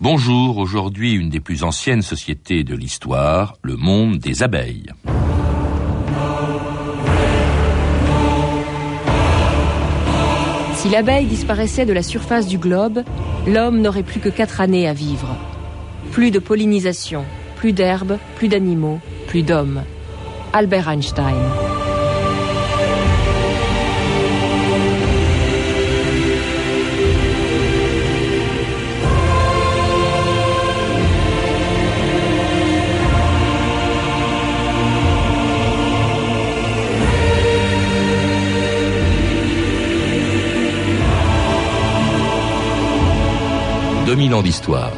Bonjour, aujourd'hui une des plus anciennes sociétés de l'histoire, le monde des abeilles. Si l'abeille disparaissait de la surface du globe, l'homme n'aurait plus que quatre années à vivre. Plus de pollinisation, plus d'herbes, plus d'animaux, plus d'hommes. Albert Einstein. 2000 ans d'histoire.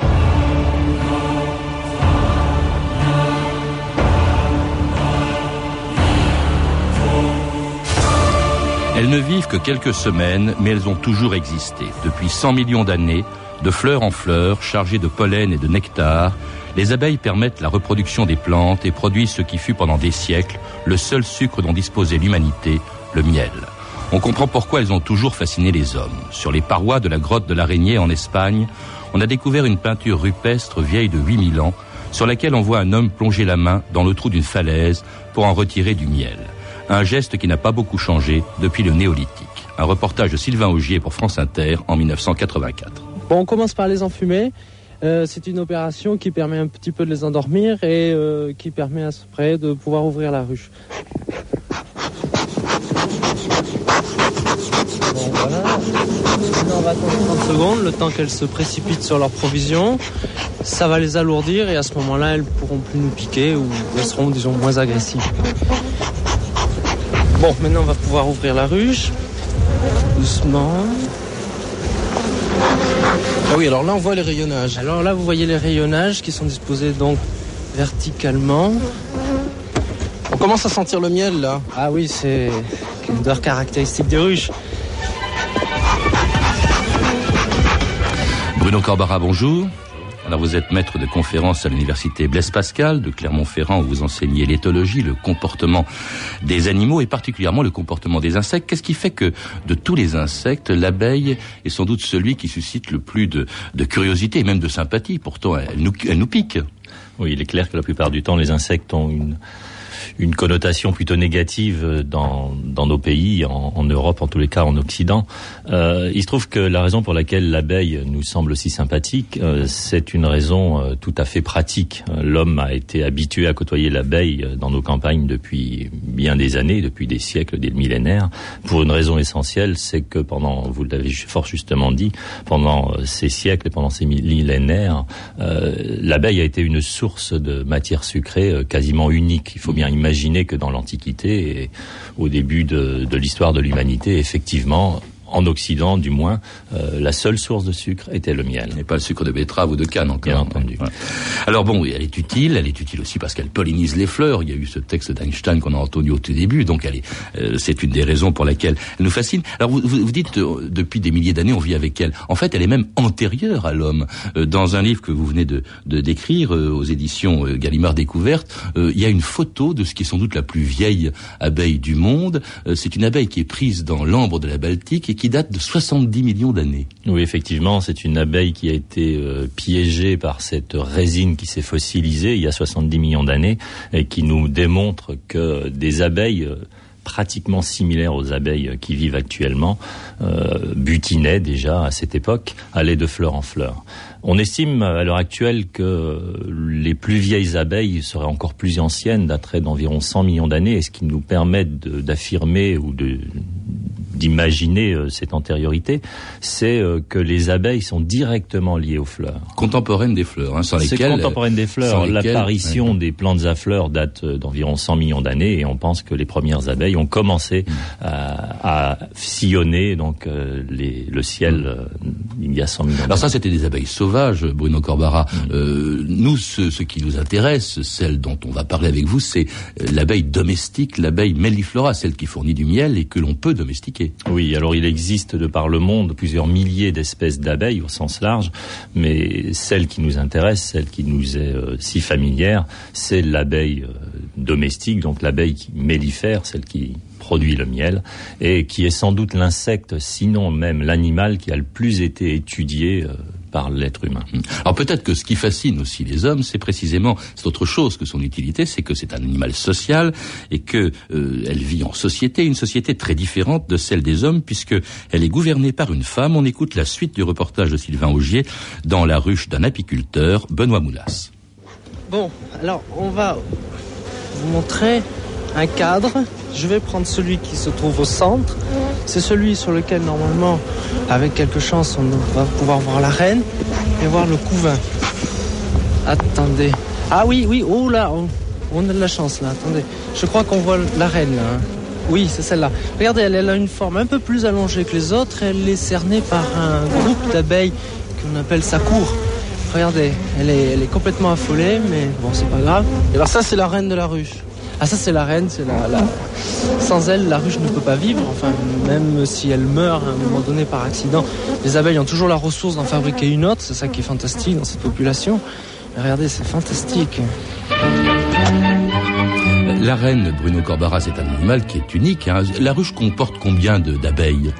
Elles ne vivent que quelques semaines, mais elles ont toujours existé. Depuis 100 millions d'années, de fleur en fleur, chargées de pollen et de nectar, les abeilles permettent la reproduction des plantes et produisent ce qui fut pendant des siècles le seul sucre dont disposait l'humanité, le miel. On comprend pourquoi elles ont toujours fasciné les hommes. Sur les parois de la grotte de l'araignée en Espagne, on a découvert une peinture rupestre vieille de 8000 ans, sur laquelle on voit un homme plonger la main dans le trou d'une falaise pour en retirer du miel. Un geste qui n'a pas beaucoup changé depuis le néolithique. Un reportage de Sylvain Augier pour France Inter en 1984. Bon, on commence par les enfumer. Euh, c'est une opération qui permet un petit peu de les endormir et euh, qui permet après de pouvoir ouvrir la ruche. Voilà. on va attendre 30 secondes, le temps qu'elles se précipitent sur leurs provisions. Ça va les alourdir et à ce moment-là, elles pourront plus nous piquer ou elles seront, disons, moins agressives. Bon, maintenant, on va pouvoir ouvrir la ruche. Doucement. Ah oui, alors là, on voit les rayonnages. Alors là, vous voyez les rayonnages qui sont disposés donc verticalement. On commence à sentir le miel, là. Ah oui, c'est une odeur caractéristique des ruches. Bruno Corbara, bonjour. Alors vous êtes maître de conférence à l'université Blaise Pascal de Clermont-Ferrand où vous enseignez l'éthologie, le comportement des animaux et particulièrement le comportement des insectes. Qu'est-ce qui fait que de tous les insectes, l'abeille est sans doute celui qui suscite le plus de, curiosité et même de sympathie? Pourtant, elle nous, elle nous pique. Oui, il est clair que la plupart du temps, les insectes ont une une connotation plutôt négative dans, dans nos pays, en, en, Europe, en tous les cas en Occident. Euh, il se trouve que la raison pour laquelle l'abeille nous semble si sympathique, euh, c'est une raison euh, tout à fait pratique. L'homme a été habitué à côtoyer l'abeille dans nos campagnes depuis bien des années, depuis des siècles, des millénaires, pour une raison essentielle, c'est que pendant, vous l'avez fort justement dit, pendant ces siècles et pendant ces millénaires, l'abeille a été une source de matière sucrée quasiment unique. Il faut bien imaginer que dans l'Antiquité au début de l'histoire de l'humanité, effectivement, en Occident du moins, euh, la seule source de sucre était le miel. Et pas le sucre de betterave ou de canne encore. Bien entendu. Alors bon, elle est utile, elle est utile aussi parce qu'elle pollinise les fleurs. Il y a eu ce texte d'Einstein qu'on a entendu au tout début, donc elle est, euh, c'est une des raisons pour laquelle elle nous fascine. Alors vous, vous, dites euh, depuis des milliers d'années on vit avec elle. En fait, elle est même antérieure à l'homme. dans un livre que vous venez de, de décrire aux éditions Gallimard Découverte, il y a une photo de ce qui est sans doute la plus vieille abeille du monde. c'est une abeille qui est prise dans l'ambre de la Baltique et qui date de 70 millions d'années. Oui, effectivement, c'est une abeille qui a été euh, piégée par cette résine qui s'est fossilisée il y a 70 millions d'années et qui nous démontre que des abeilles euh, pratiquement similaires aux abeilles qui vivent actuellement, euh, butinaient déjà à cette époque, allaient de fleur en fleur. On estime à l'heure actuelle que les plus vieilles abeilles seraient encore plus anciennes, dateraient d'environ 100 millions d'années, ce qui nous permet d'affirmer ou de d'imaginer euh, cette antériorité, c'est euh, que les abeilles sont directement liées aux fleurs. Contemporaines des fleurs, hein, sans lesquelles... C'est contemporaine des fleurs. L'apparition des plantes à fleurs date euh, d'environ 100 millions d'années et on pense que les premières abeilles ont commencé mm. à, sillonner donc les, le ciel il y a 100 millions d'années. Alors ça, c'était des abeilles sauvages, Bruno Corbara. Mm. nous, ce, ce, qui nous intéresse, celle dont on va parler avec vous, c'est l'abeille domestique, l'abeille melliflora, celle qui fournit du miel et que l'on peut domestiquer. Oui, alors il existe de par le monde plusieurs milliers d'espèces d'abeilles au sens large, mais celle qui nous intéresse, celle qui nous est euh, si familière, c'est l'abeille euh, domestique, donc l'abeille mellifère, celle qui produit le miel, et qui est sans doute l'insecte, sinon même l'animal qui a le plus été étudié euh, par l'être humain. Hum. Alors peut-être que ce qui fascine aussi les hommes, c'est précisément c'est autre chose que son utilité, c'est que c'est un animal social et que euh, elle vit en société, une société très différente de celle des hommes puisque elle est gouvernée par une femme. On écoute la suite du reportage de Sylvain Augier dans la ruche d'un apiculteur, Benoît Moulas. Bon, alors on va vous montrer un cadre. Je vais prendre celui qui se trouve au centre. C'est celui sur lequel normalement, avec quelque chance, on va pouvoir voir la reine et voir le couvain. Attendez. Ah oui, oui, oh là, on, a de la chance là. Attendez. Je crois qu'on voit la reine là. Hein. Oui, c'est celle-là. Regardez, elle, elle, a une forme un peu plus allongée que les autres. Elle est cernée par un groupe d'abeilles qu'on appelle sa cour. Regardez, elle est, elle est complètement affolée, mais bon, c'est pas grave. Et alors ça, c'est la reine de la ruche. Ah ça c'est la reine, c'est la, Sans elle, la ruche ne peut pas vivre. Enfin, même si elle meurt à un moment donné par accident, les abeilles ont toujours la ressource d'en fabriquer une autre. C'est ça qui est fantastique dans cette population. regardez, c'est fantastique. La reine, Bruno Corbara, c'est un animal qui est unique. Hein. La ruche comporte combien d'abeilles?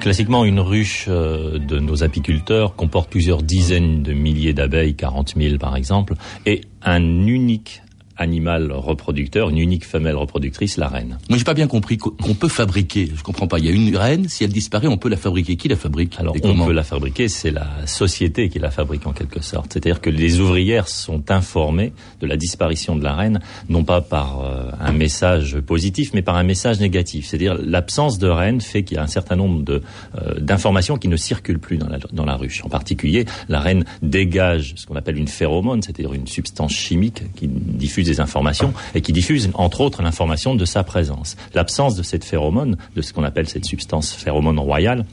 Classiquement, une ruche euh, de nos apiculteurs comporte plusieurs dizaines de milliers d'abeilles, 40 000 par exemple, et un unique animal reproducteur, une unique femelle reproductrice, la reine. Moi, j'ai pas bien compris qu'on peut fabriquer. Je comprends pas. Il y a une reine, si elle disparaît, on peut la fabriquer. Qui la fabrique Alors, on peut la fabriquer. C'est la société qui la fabrique en quelque sorte. C'est-à-dire que les ouvrières sont informées de la disparition de la reine, non pas par euh, un message positif, mais par un message négatif. C'est-à-dire l'absence de reine fait qu'il y a un certain nombre de euh, d'informations qui ne circulent plus dans la, dans la ruche. En particulier, la reine dégage ce qu'on appelle une phéromone, c'est-à-dire une substance chimique qui diffuse des informations et qui diffuse entre autres l'information de sa présence. L'absence de cette phéromone, de ce qu'on appelle cette substance phéromone royale,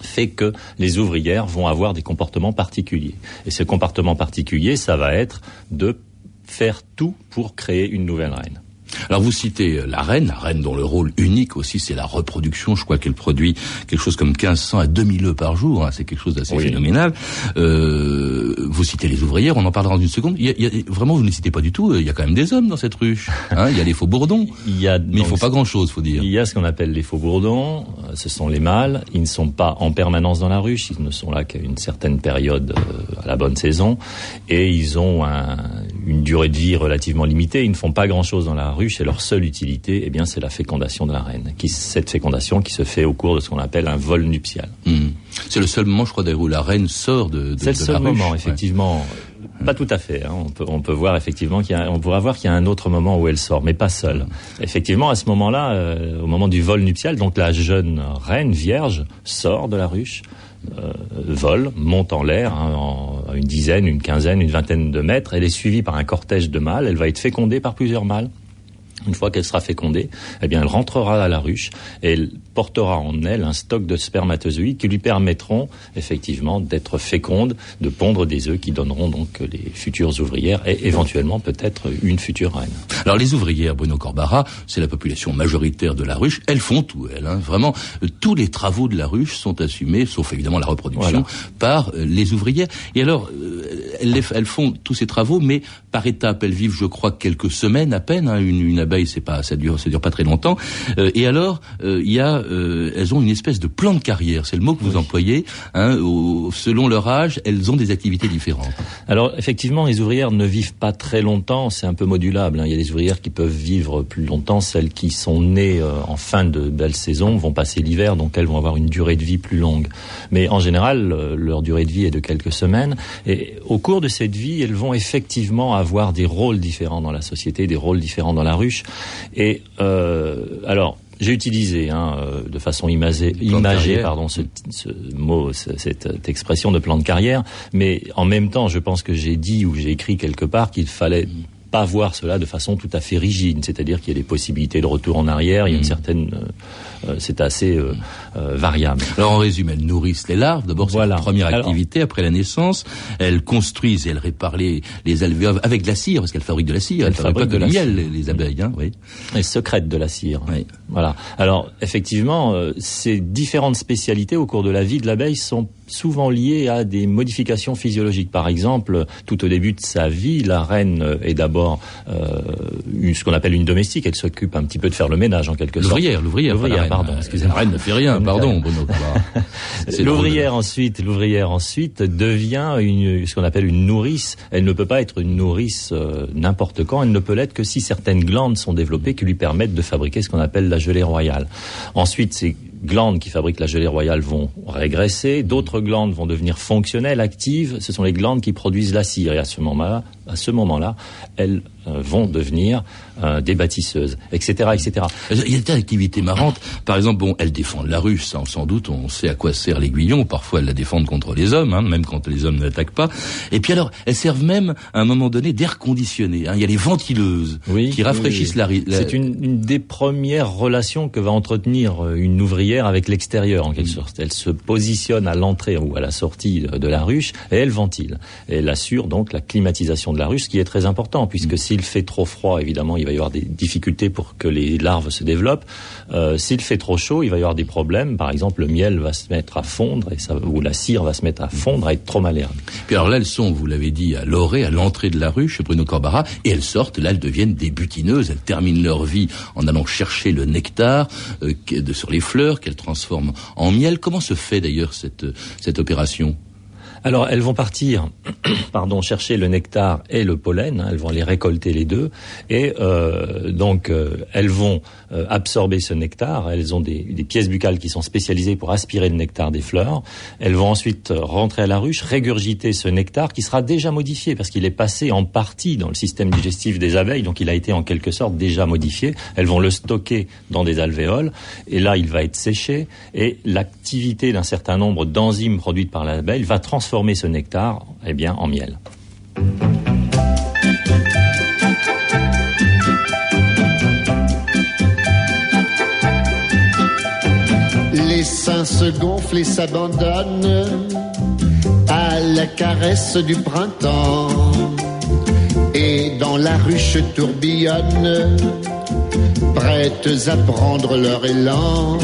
fait que les ouvrières vont avoir des comportements particuliers. Et ce comportement particulier, ça va être de faire tout pour créer une nouvelle reine. Alors vous citez euh, la reine, la reine dont le rôle unique aussi c'est la reproduction. Je crois qu'elle produit quelque chose comme 1500 à 2000 œufs par jour. Hein, c'est quelque chose d'assez phénoménal. Euh, vous citez les ouvrières, on en parlera dans une seconde. Il y a, vraiment, vous ne les citez pas du tout. Il y a quand même des hommes dans cette ruche. Hein, il y a les faux bourdons. Il y a, mais il faut pas grand-chose, faut dire. Il y a ce qu'on appelle les faux bourdons. Euh, ce sont les mâles. Ils ne sont pas en permanence dans la ruche. Ils ne sont là qu'à une certaine période euh, à la bonne saison, et ils ont un, une durée de vie relativement limitée. Ils ne font pas grand-chose dans la ruche et leur seule utilité, eh bien, c'est la fécondation de la reine. Qui, cette fécondation qui se fait au cours de ce qu'on appelle un vol nuptial. Hmm. C'est le seul moment, je crois, d'ailleurs, où la reine sort de, de, C'est le seul moment, effectivement. Pas tout à fait. Hein. On, peut, on peut voir effectivement qu'il y a, on pourra voir qu'il y a un autre moment où elle sort, mais pas seule. Effectivement, à ce moment-là, euh, au moment du vol nuptial, donc la jeune reine vierge sort de la ruche, euh, vole, monte en l'air, hein, en, une dizaine, une quinzaine, une vingtaine de mètres. Elle est suivie par un cortège de mâles. Elle va être fécondée par plusieurs mâles. Une fois qu'elle sera fécondée, eh bien, elle rentrera à la ruche et elle portera en elle un stock de spermatozoïdes qui lui permettront effectivement d'être féconde, de pondre des œufs qui donneront donc les futures ouvrières et éventuellement peut-être une future reine. Alors les ouvrières, Bruno Corbara, c'est la population majoritaire de la ruche. Elles font tout, elles. Hein. Vraiment, euh, tous les travaux de la ruche sont assumés, sauf évidemment la reproduction, par euh, les ouvrières. Et alors, euh, elles, elles, font tous ces travaux, mais par étapes. Elles vivent, je crois, quelques semaines à peine. Hein. Une, une, abeille, c'est pas, ça dure, ça dure pas très longtemps. et alors, il y a euh, elles ont une espèce de plan de carrière, c'est le mot que vous employez. Hein, selon leur âge, elles ont des activités différentes. Alors effectivement, les ouvrières ne vivent pas très longtemps, c'est un peu modulable. Hein. Il y a des ouvrières qui peuvent vivre plus longtemps, celles qui sont nées euh, en fin de belle saison vont passer l'hiver, donc elles vont avoir une durée de vie plus longue. Mais en général, euh, leur durée de vie est de quelques semaines, et au cours de cette vie, elles vont effectivement avoir des rôles différents dans la société, des rôles différents dans la ruche. Et euh, alors, j'ai utilisé hein, euh, de façon imagée, imagée pardon, ce, ce mot, cette, expression de plan de carrière, mais en même temps, je pense que j'ai dit ou j'ai écrit quelque part qu'il fallait pas voir cela de façon tout à fait rigide, c'est-à-dire qu'il y a des possibilités de retour en arrière, il y a une mm. certaine, euh, euh, c'est assez euh, variable. Alors en résumé, elles nourrissent les larves. D'abord, c'est la première activité après la naissance. Elles construisent et elles réparent les, les alvéoles avec de la cire, parce qu'elles fabriquent de la cire. Elles, fabriquent pas de, miel, les, abeilles, hein, oui. Elles secrètent de la cire. Voilà. Alors effectivement, ces différentes spécialités au cours de la vie de l'abeille sont souvent lié à des modifications physiologiques. Par exemple, tout au début de sa vie, la reine est d'abord euh, ce qu'on appelle une domestique. Elle s'occupe un petit peu de faire le ménage en quelque sorte. L'ouvrière, l'ouvrière, l'ouvrière, pardon. Excusez-moi. La reine ne fait rien, pardon, Bruno. l'ouvrière ensuite, l'ouvrière ensuite devient une, ce qu'on appelle une nourrice. Elle ne peut pas être une nourrice euh, n'importe quand. Elle ne peut l'être que si certaines glandes sont développées qui lui permettent de fabriquer ce qu'on appelle la gelée royale. Ensuite, c'est glandes qui fabriquent la gelée royale vont régresser, d'autres glandes vont devenir fonctionnelles, actives. Ce sont les glandes qui produisent la cire. Et à ce moment-là, à ce moment-là, elles euh, vont devenir euh, des bâtisseuses, etc., etc. Il y a des activités marrantes. Par exemple, bon, elles défendent la ruche, sans doute, on sait à quoi sert l'aiguillon. Parfois, elles la défendent contre les hommes, hein, même quand les hommes ne l'attaquent pas. Et puis alors, elles servent même, à un moment donné, d'air conditionné. Hein. Il y a les ventileuses qui rafraîchissent la... la... C'est une, une, des premières relations que va entretenir euh, une ouvrière avec l'extérieur, en quelque mm. sorte. Elle se positionne à l'entrée ou à la sortie de la ruche et elle ventile. Et elle assure donc la climatisation de la ruche, ce qui est très important, puisque mm. s'il fait trop froid, évidemment, il va y avoir des difficultés pour que les larves se développent. Euh, s'il fait trop chaud, il va y avoir des problèmes. Par exemple, le miel va se mettre à fondre, et ça, ou la cire va se mettre à fondre, à être trop malade. Puis alors là, elles sont, vous l'avez dit, à l'orée, à l'entrée de la ruche, Bruno Corbara, et elles sortent, là, elles deviennent des butineuses. Elles terminent leur vie en allant chercher le nectar euh, sur les fleurs qu'elles transforment en miel. Comment se fait d'ailleurs cette, cette opération? Alors, elles vont partir, pardon, chercher le nectar et le pollen. Hein, elles vont aller récolter les deux, et euh, donc euh, elles vont euh, absorber ce nectar. Elles ont des, des, pièces buccales qui sont spécialisées pour aspirer le nectar des fleurs. Elles vont ensuite rentrer à la ruche, régurgiter ce nectar qui sera déjà modifié parce qu'il est passé en partie dans le système digestif des abeilles, donc il a été en quelque sorte déjà modifié. Elles vont le stocker dans des alvéoles, et là il va être séché, et l'activité d'un certain nombre d'enzymes produites par l'abeille va transformer ce nectar eh bien, en miel. Les seins se gonflent et s'abandonnent à la caresse du printemps. Et dans la ruche tourbillonnent, prêtes à prendre leur élan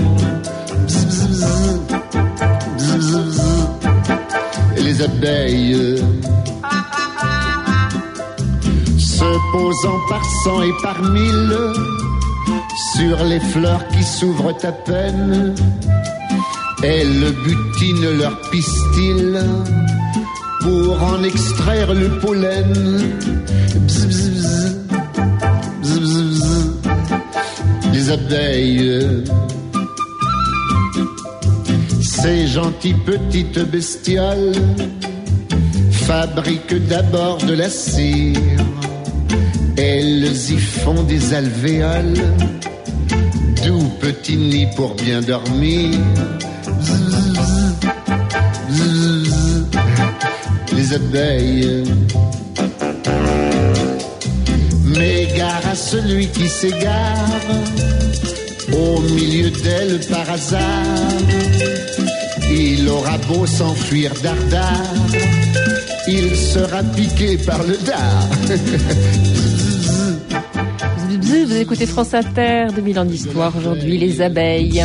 les abeilles. Se posant par cent et par mille sur les fleurs qui s'ouvrent à peine, elles butinent leur pistil pour en extraire le pollen. les abeilles ces gentilles petites bestioles fabriquent d'abord de la cire. Elles y font des alvéoles, doux petits nids pour bien dormir. Les abeilles. Mais gare à celui qui s'égare au milieu d'elles par hasard il aura beau s'enfuir dardard, il sera piqué par le dard. Vous écoutez France Inter, 2000 ans d'histoire aujourd'hui, les abeilles.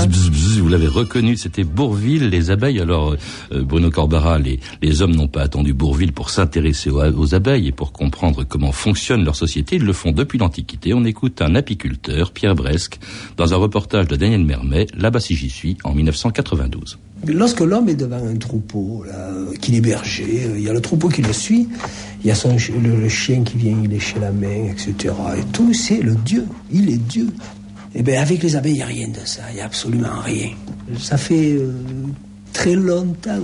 Vous l'avez reconnu, c'était Bourville, les abeilles. Alors, euh, Bruno Corbara, les, les hommes n'ont pas attendu Bourville pour s'intéresser aux, aux, abeilles et pour comprendre comment fonctionne leur société. Ils le font depuis l'Antiquité. On écoute un apiculteur, Pierre Bresque, dans un reportage de Daniel Mermet, là-bas si j'y suis, en 1992. Lorsque l'homme est devant un troupeau, qu'il est berger, euh, il y a le troupeau qui le suit, il y a le, chien qui vient il lécher la main, etc. Et tout, c'est le Dieu. Il est Dieu. Et eh bien, avec les abeilles, il n'y a rien de ça. Il n'y a absolument rien. Ça fait euh, très longtemps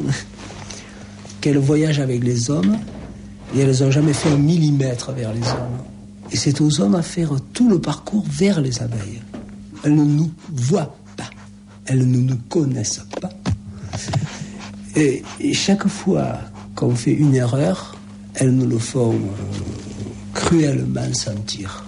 qu'elles voyagent avec les hommes et elles n'ont jamais fait un millimètre vers les hommes. Et c'est aux hommes à faire tout le parcours vers les abeilles. Elles ne nous voient pas. Elles ne nous connaissent pas. Et, chaque fois qu'on fait une erreur, elles nous le font euh, cruellement sentir.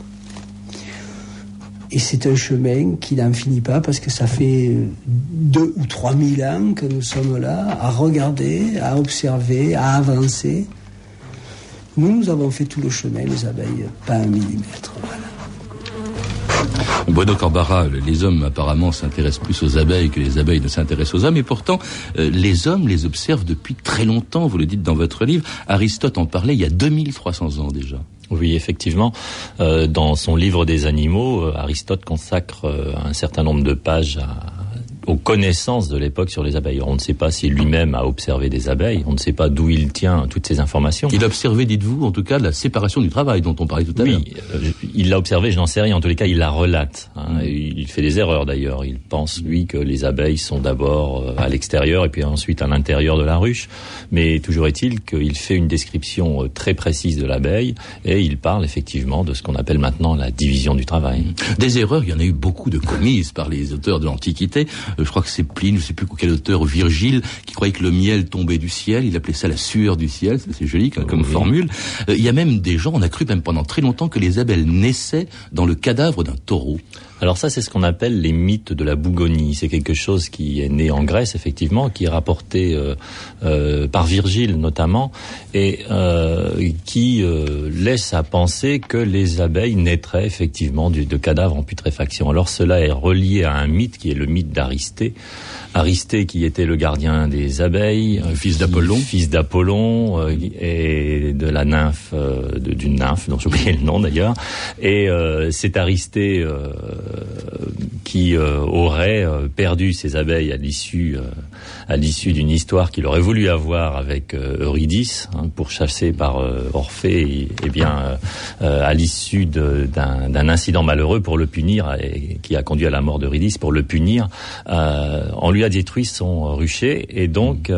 Et c'est un chemin qui n'en finit pas parce que ça fait deux ou trois mille ans que nous sommes là à regarder, à observer, à avancer. Nous, nous avons fait tout le chemin, les abeilles, pas un millimètre. Bruno Corbara, les hommes apparemment s'intéressent plus aux abeilles que les abeilles ne s'intéressent aux hommes, et pourtant euh, les hommes les observent depuis très longtemps, vous le dites dans votre livre. Aristote en parlait il y a 2300 ans déjà. Oui, effectivement. Euh, dans son livre des animaux, euh, Aristote consacre un certain nombre de pages à, aux connaissances de l'époque sur les abeilles. On ne sait pas si lui-même a observé des abeilles, on ne sait pas d'où il tient toutes ces informations. Il a observé, dites-vous, en tout cas, la séparation du travail dont on parlait tout à l'heure. Oui, euh, il l'a observé, je n'en sais rien. En tous les cas, il la relate. Hein. Mm. Il fait des erreurs d'ailleurs. Il pense, lui, que les abeilles sont d'abord euh, à l'extérieur et puis ensuite à l'intérieur de la ruche. Mais toujours est-il qu'il fait une description euh, très précise de l'abeille et il parle effectivement de ce qu'on appelle maintenant la division du travail. Des erreurs, il y en a eu beaucoup de commises par les auteurs de l'Antiquité. Euh, je crois que c'est Pline, je ne sais plus quel auteur, Virgile, qui croyait que le miel tombait du ciel. Il appelait ça la sueur du ciel. C'est joli comme formule. Euh, il y a même des gens, on a cru même pendant très longtemps que les abeilles naissaient dans le cadavre d'un taureau. Alors ça, c'est ce qu'on appelle les mythes de la bougonie. C'est quelque chose qui est né en Grèce, effectivement, qui est rapporté euh, euh, par Virgile notamment, et euh, qui laisse à penser que les abeilles naîtraient effectivement de cadavres en putréfaction. Alors cela est relié à un mythe qui est le mythe d'Aristée. Aristée qui était le gardien des abeilles, fils d'Apollon, fils d'Apollon et de la nymphe, d'une nymphe dont j'ai oublié le nom d'ailleurs. Et c'est Aristée qui euh, aurait euh, perdu ses abeilles à l'issue euh, à l'issue d'une histoire qu'il aurait voulu avoir avec Eurydice hein, pour chasser par Orphée et, eh bien à l'issue d'un incident malheureux pour le punir et qui a conduit à la mort d'Eurydice pour le punir on lui a détruit son rucher et donc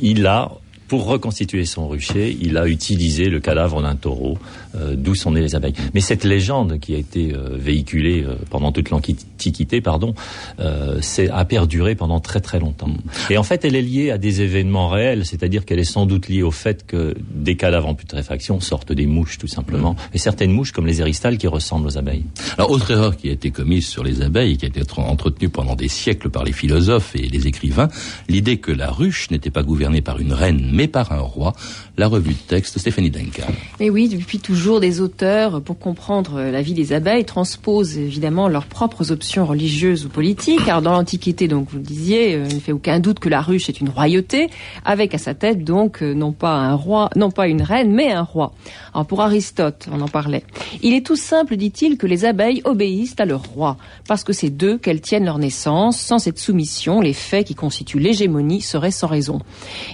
il a pour reconstituer son rucher, il a utilisé le cadavre d'un taureau, euh, d'où sont nées les abeilles. Mais cette légende qui a été euh, véhiculée euh, pendant toute l'Antiquité, pardon, a perduré pendant très très longtemps. Et en fait, elle est liée à des événements réels, c'est-à-dire qu'elle est sans doute liée au fait que des cadavres en putréfaction sortent des mouches, tout simplement, mm. et certaines mouches comme les éristales qui ressemblent aux abeilles. Alors, autre erreur qui a été commise sur les abeilles et qui a été entretenue pendant des siècles par les philosophes et les écrivains, l'idée que la ruche n'était pas gouvernée par une reine mais par un roi. La revue de texte, Stéphanie Duncan. Mais oui, depuis toujours, des auteurs, pour comprendre la vie des abeilles, transposent évidemment leurs propres options religieuses ou politiques. Alors dans l'Antiquité, donc vous le disiez, euh, il ne fait aucun doute que la ruche est une royauté, avec à sa tête donc euh, non pas un roi, non pas une reine, mais un roi. Alors pour Aristote, on en parlait. Il est tout simple, dit-il, que les abeilles obéissent à leur roi, parce que c'est d'eux qu'elles tiennent leur naissance. Sans cette soumission, les faits qui constituent l'hégémonie seraient sans raison.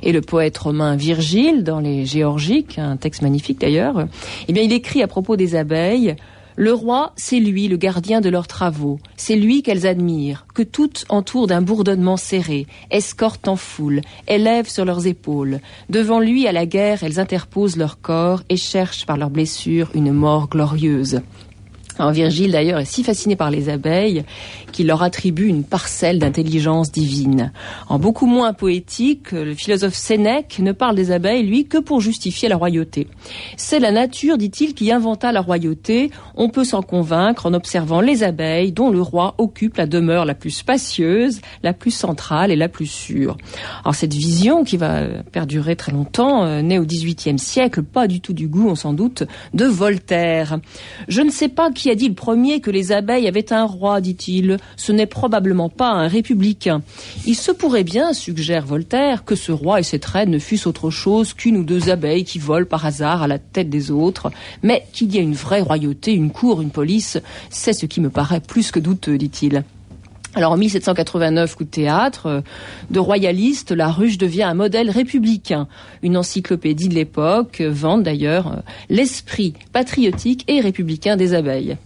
Et le poète romain Virgile, dans les Géorgiques, un texte magnifique d'ailleurs, eh bien, il écrit à propos des abeilles, le roi, c'est lui le gardien de leurs travaux, c'est lui qu'elles admirent, que toutes entourent d'un bourdonnement serré, escortent en foule, élèvent sur leurs épaules. Devant lui, à la guerre, elles interposent leur corps et cherchent par leurs blessures une mort glorieuse. Virgile d'ailleurs est si fasciné par les abeilles qu'il leur attribue une parcelle d'intelligence divine. En beaucoup moins poétique, le philosophe Sénèque ne parle des abeilles, lui, que pour justifier la royauté. C'est la nature, dit-il, qui inventa la royauté. On peut s'en convaincre en observant les abeilles dont le roi occupe la demeure la plus spacieuse, la plus centrale et la plus sûre. Alors cette vision, qui va perdurer très longtemps, euh, née au XVIIIe siècle, pas du tout du goût, on s'en doute, de Voltaire. Je ne sais pas qui a dit le premier que les abeilles avaient un roi, dit-il ce n'est probablement pas un républicain. Il se pourrait bien, suggère Voltaire, que ce roi et cette reine ne fussent autre chose qu'une ou deux abeilles qui volent par hasard à la tête des autres, mais qu'il y ait une vraie royauté, une cour, une police, c'est ce qui me paraît plus que douteux, dit-il. Alors en 1789, coup de théâtre, de royaliste, la ruche devient un modèle républicain. Une encyclopédie de l'époque vante d'ailleurs l'esprit patriotique et républicain des abeilles.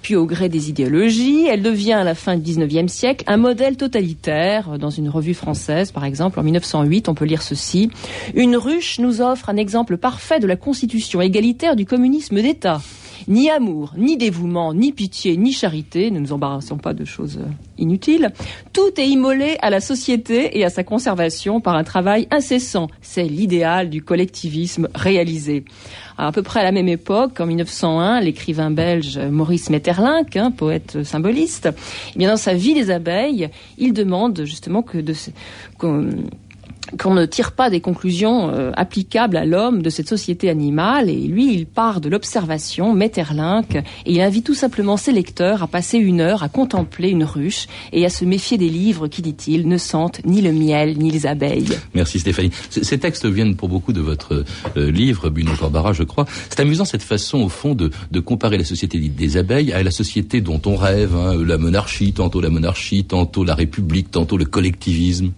Puis au gré des idéologies, elle devient à la fin du XIXe siècle un modèle totalitaire. Dans une revue française, par exemple, en 1908, on peut lire ceci. Une ruche nous offre un exemple parfait de la constitution égalitaire du communisme d'État. Ni amour, ni dévouement, ni pitié, ni charité, ne nous embarrassons pas de choses inutiles, tout est immolé à la société et à sa conservation par un travail incessant. C'est l'idéal du collectivisme réalisé. À, peu près à la même époque, en 1901, l'écrivain belge Maurice Metterlinck, hein, poète symboliste, eh dans sa vie des abeilles, il demande justement que de, qu'on ne tire pas des conclusions euh, applicables à l'homme de cette société animale. Et lui, il part de l'observation, Metterlinck, et il invite tout simplement ses lecteurs à passer une heure à contempler une ruche et à se méfier des livres qui, dit-il, ne sentent ni le miel ni les abeilles. Merci Stéphanie. Ces textes viennent pour beaucoup de votre euh, livre, Bruno Corbara, je crois. C'est amusant cette façon, au fond, de, de, comparer la société des abeilles à la société dont on rêve, hein, la monarchie, tantôt la monarchie, tantôt la république, tantôt le collectivisme.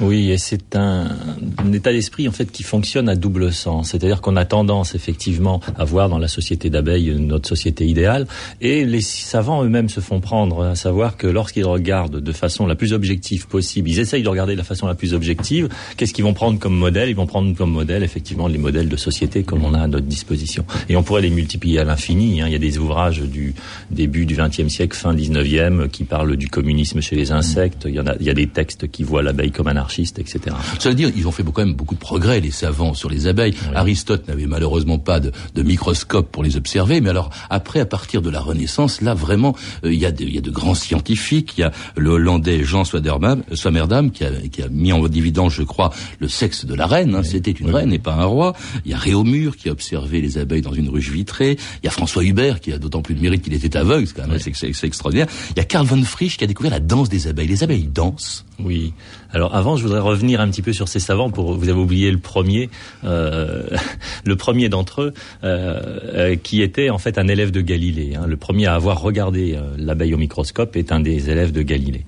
Oui, et c'est un, un, état d'esprit en fait qui fonctionne à double sens. C'est-à-dire qu'on a tendance effectivement à voir dans la société d'abeilles notre société idéale, et les savants eux-mêmes se font prendre à savoir que lorsqu'ils regardent de façon la plus objective possible, ils essayent de regarder de la façon la plus objective. Qu'est-ce qu'ils vont prendre comme modèle? Ils vont prendre comme modèle effectivement les modèles de société comme on a à notre disposition. Et on pourrait les multiplier à l'infini. Hein. Il y a des ouvrages du début du XXe siècle, fin XIXe, qui parlent du communisme chez les insectes. Il y, en a, il y a des textes qui voient l'abeille comme un etc. Ça veut dire, ils ont fait quand même beaucoup de progrès, les savants, sur les abeilles. Aristote n'avait malheureusement pas de, de, microscope pour les observer, mais alors après, à partir de la Renaissance, là vraiment, euh, il, y a de, il y a de grands scientifiques. Il y a le Hollandais Jean Swammerdam qui a, qui a mis en dividende, je crois, le sexe de la reine. Hein. C'était une reine et pas un roi. Il y a Réaumur qui a observé les abeilles dans une ruche vitrée. Il y a François Hubert qui a d'autant plus de mérite qu'il était aveugle, c'est quand même c'est extraordinaire. Il y a Karl von Frisch qui a découvert la danse des abeilles. Les abeilles dansent. Oui. Alors avant, je voudrais revenir un petit peu sur ces savants. Pour vous avez oublié le premier, euh, le premier d'entre eux, euh, euh, qui était en fait un élève de Galilée. Hein. Le premier à avoir regardé l'abeille au microscope est un des élèves de Galilée.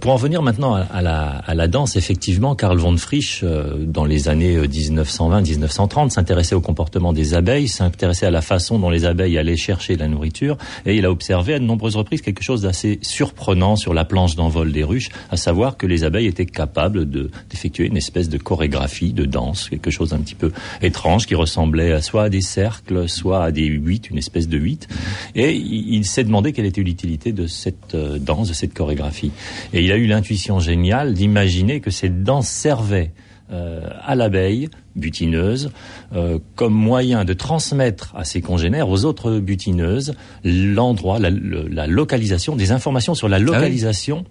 Pour en venir maintenant à, la, à, la, danse, effectivement, Karl von Frisch, dans les années 1920-1930, s'intéressait au comportement des abeilles, s'intéressait à la façon dont les abeilles allaient chercher la nourriture, et il a observé à de nombreuses reprises quelque chose d'assez surprenant sur la planche d'envol des ruches, à savoir que les abeilles étaient capables d'effectuer une espèce de chorégraphie, de danse, quelque chose un petit peu étrange qui ressemblait soit à des cercles, soit à des huit, une espèce de huit. Et il, s'est demandé quelle était l'utilité de cette euh, danse, de cette chorégraphie. Et il a eu l'intuition géniale d'imaginer que cette danse servait euh, à l'abeille butineuse euh, comme moyen de transmettre à ses congénères, aux autres butineuses, l'endroit, la, la, localisation, des informations sur la ah localisation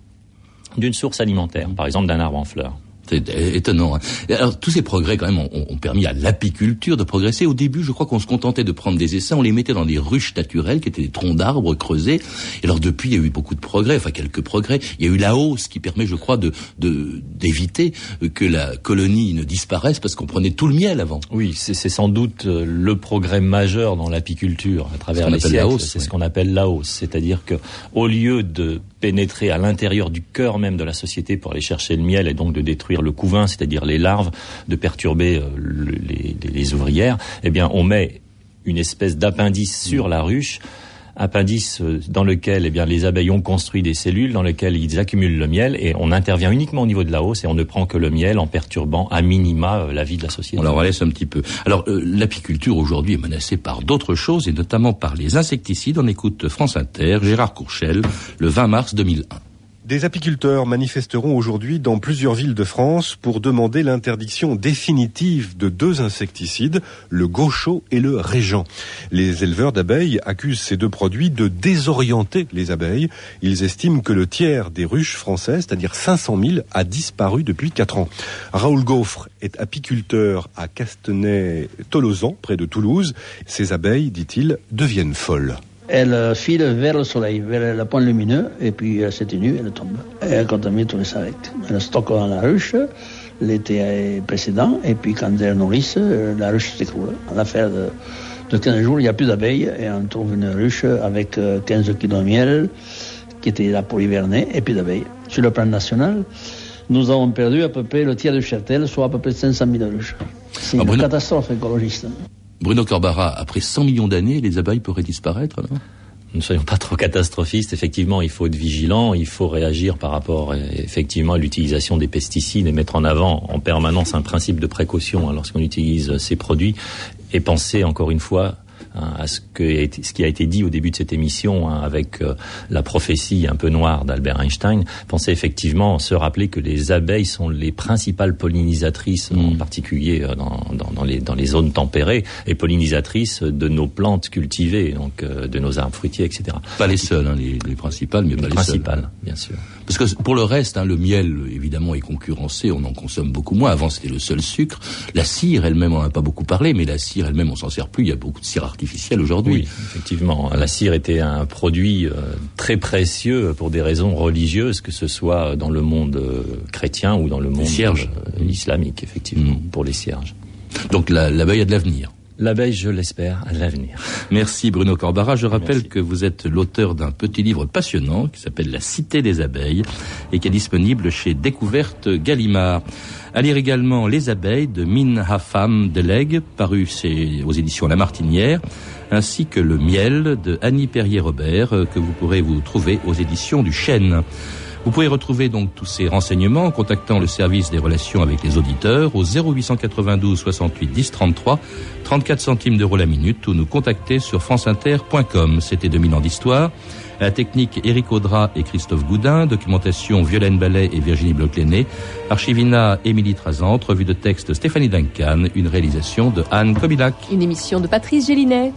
d'une source alimentaire, par exemple d'un arbre en fleurs. C'est étonnant. Hein. Alors tous ces progrès quand même ont, ont permis à l'apiculture de progresser. Au début, je crois qu'on se contentait de prendre des essaims, on les mettait dans des ruches naturelles qui étaient des troncs d'arbres creusés. Et alors depuis, il y a eu beaucoup de progrès, enfin quelques progrès. Il y a eu la hausse qui permet, je crois, de d'éviter que la colonie ne disparaisse parce qu'on prenait tout le miel avant. Oui, c'est sans doute euh, le progrès majeur dans l'apiculture à travers les siècles. C'est ce qu'on appelle la hausse, c'est-à-dire que au lieu de pénétrer à l'intérieur du cœur même de la société pour aller chercher le miel et donc de détruire le couvain, c'est-à-dire les larves, de perturber euh, les, les, ouvrières, eh bien on met une espèce d'appendice sur la ruche appendice euh, dans lequel eh bien, les abeilles ont construit des cellules dans lesquelles ils accumulent le miel et on intervient uniquement au niveau de la hausse et on ne prend que le miel en perturbant à minima euh, la vie de la société. On laisse un petit peu. Alors l'apiculture aujourd'hui est menacée par d'autres choses et notamment par les insecticides. On écoute France Inter, Gérard Courchel, le 20 mars 2001. Des apiculteurs manifesteront aujourd'hui dans plusieurs villes de France pour demander l'interdiction définitive de deux insecticides, le gaucho et le régent. Les éleveurs d'abeilles accusent ces deux produits de désorienter les abeilles. Ils estiment que le tiers des ruches françaises, c'est-à-dire 500 000, a disparu depuis quatre ans. Raoul Gaufre est apiculteur à Castenay-Tolosan, près de Toulouse. Ces abeilles, dit-il, deviennent folles elle file vers le soleil, vers le point lumineux, et puis elle s'étenue, elle tombe. Et elle contamine tous les s'arrête. Elle stocke dans la ruche l'été précédent, et puis quand elle nourrisse, la ruche s'écroule. En affaire de, de 15 jours, il n'y a plus d'abeilles, et on trouve une ruche avec 15 kg de miel, qui était là pour hiverner, et puis d'abeilles. Sur le plan national, nous avons perdu à peu près le tiers de Châtel, soit à peu près 500 000 ruches. C'est ah, une catastrophe écologiste. Bruno Corbara, après 100 millions d'années, les abeilles pourraient disparaître alors? Ne soyons pas trop catastrophistes. Effectivement, il faut être vigilant, il faut réagir par rapport effectivement à l'utilisation des pesticides et mettre en avant en permanence un principe de précaution hein, lorsqu'on utilise ces produits et penser encore une fois hein, à ce, que, ce qui a été dit au début de cette émission hein, avec euh, la prophétie un peu noire d'Albert Einstein, penser effectivement se rappeler que les abeilles sont les principales pollinisatrices, en mm. particulier euh, dans, dans, dans, les, dans les zones tempérées, et pollinisatrices de nos plantes cultivées, donc de nos arbres fruitiers, etc. Pas les seules, hein, les, les, principales, mais pas les principales, bien sûr. Parce que pour le reste, le miel évidemment est concurrencé, on en consomme beaucoup moins. Avant c'était le seul sucre. La cire elle-même, on n'a pas beaucoup parlé, mais la cire elle-même, on s'en sert plus. Il y a beaucoup de cire artificielle aujourd'hui. Oui, effectivement. La cire était un produit euh, très précieux pour des raisons religieuses, que ce soit dans le monde euh, chrétien ou dans le monde euh, islamique, effectivement, mm. pour les cierges. Donc l'abeille a de l'avenir. L'abeille, je l'espère, à l'avenir. Merci Bruno Corbara. Je rappelle que vous êtes l'auteur d'un petit livre passionnant qui s'appelle La Cité des abeilles et qui est disponible chez Découverte Gallimard. À lire également Les abeilles de Min Hafam Deleg, paru aux éditions La Martinière, ainsi que Le miel de Annie Perrier-Robert, euh, que vous pourrez vous trouver aux éditions du Chêne. Vous pouvez retrouver donc tous ces renseignements en contactant le service des relations avec les auditeurs au 0892 68 10 33, 34 centimes d'euros la minute ou nous contacter sur franceinter.com. C'était 2000 ans d'histoire. La technique Éric Audra et Christophe Goudin, documentation Violaine Ballet et Virginie bloch archivina Émilie Trazante, revue de texte Stéphanie Duncan, une réalisation de Anne Kobilac. Une émission de Patrice Gélinet.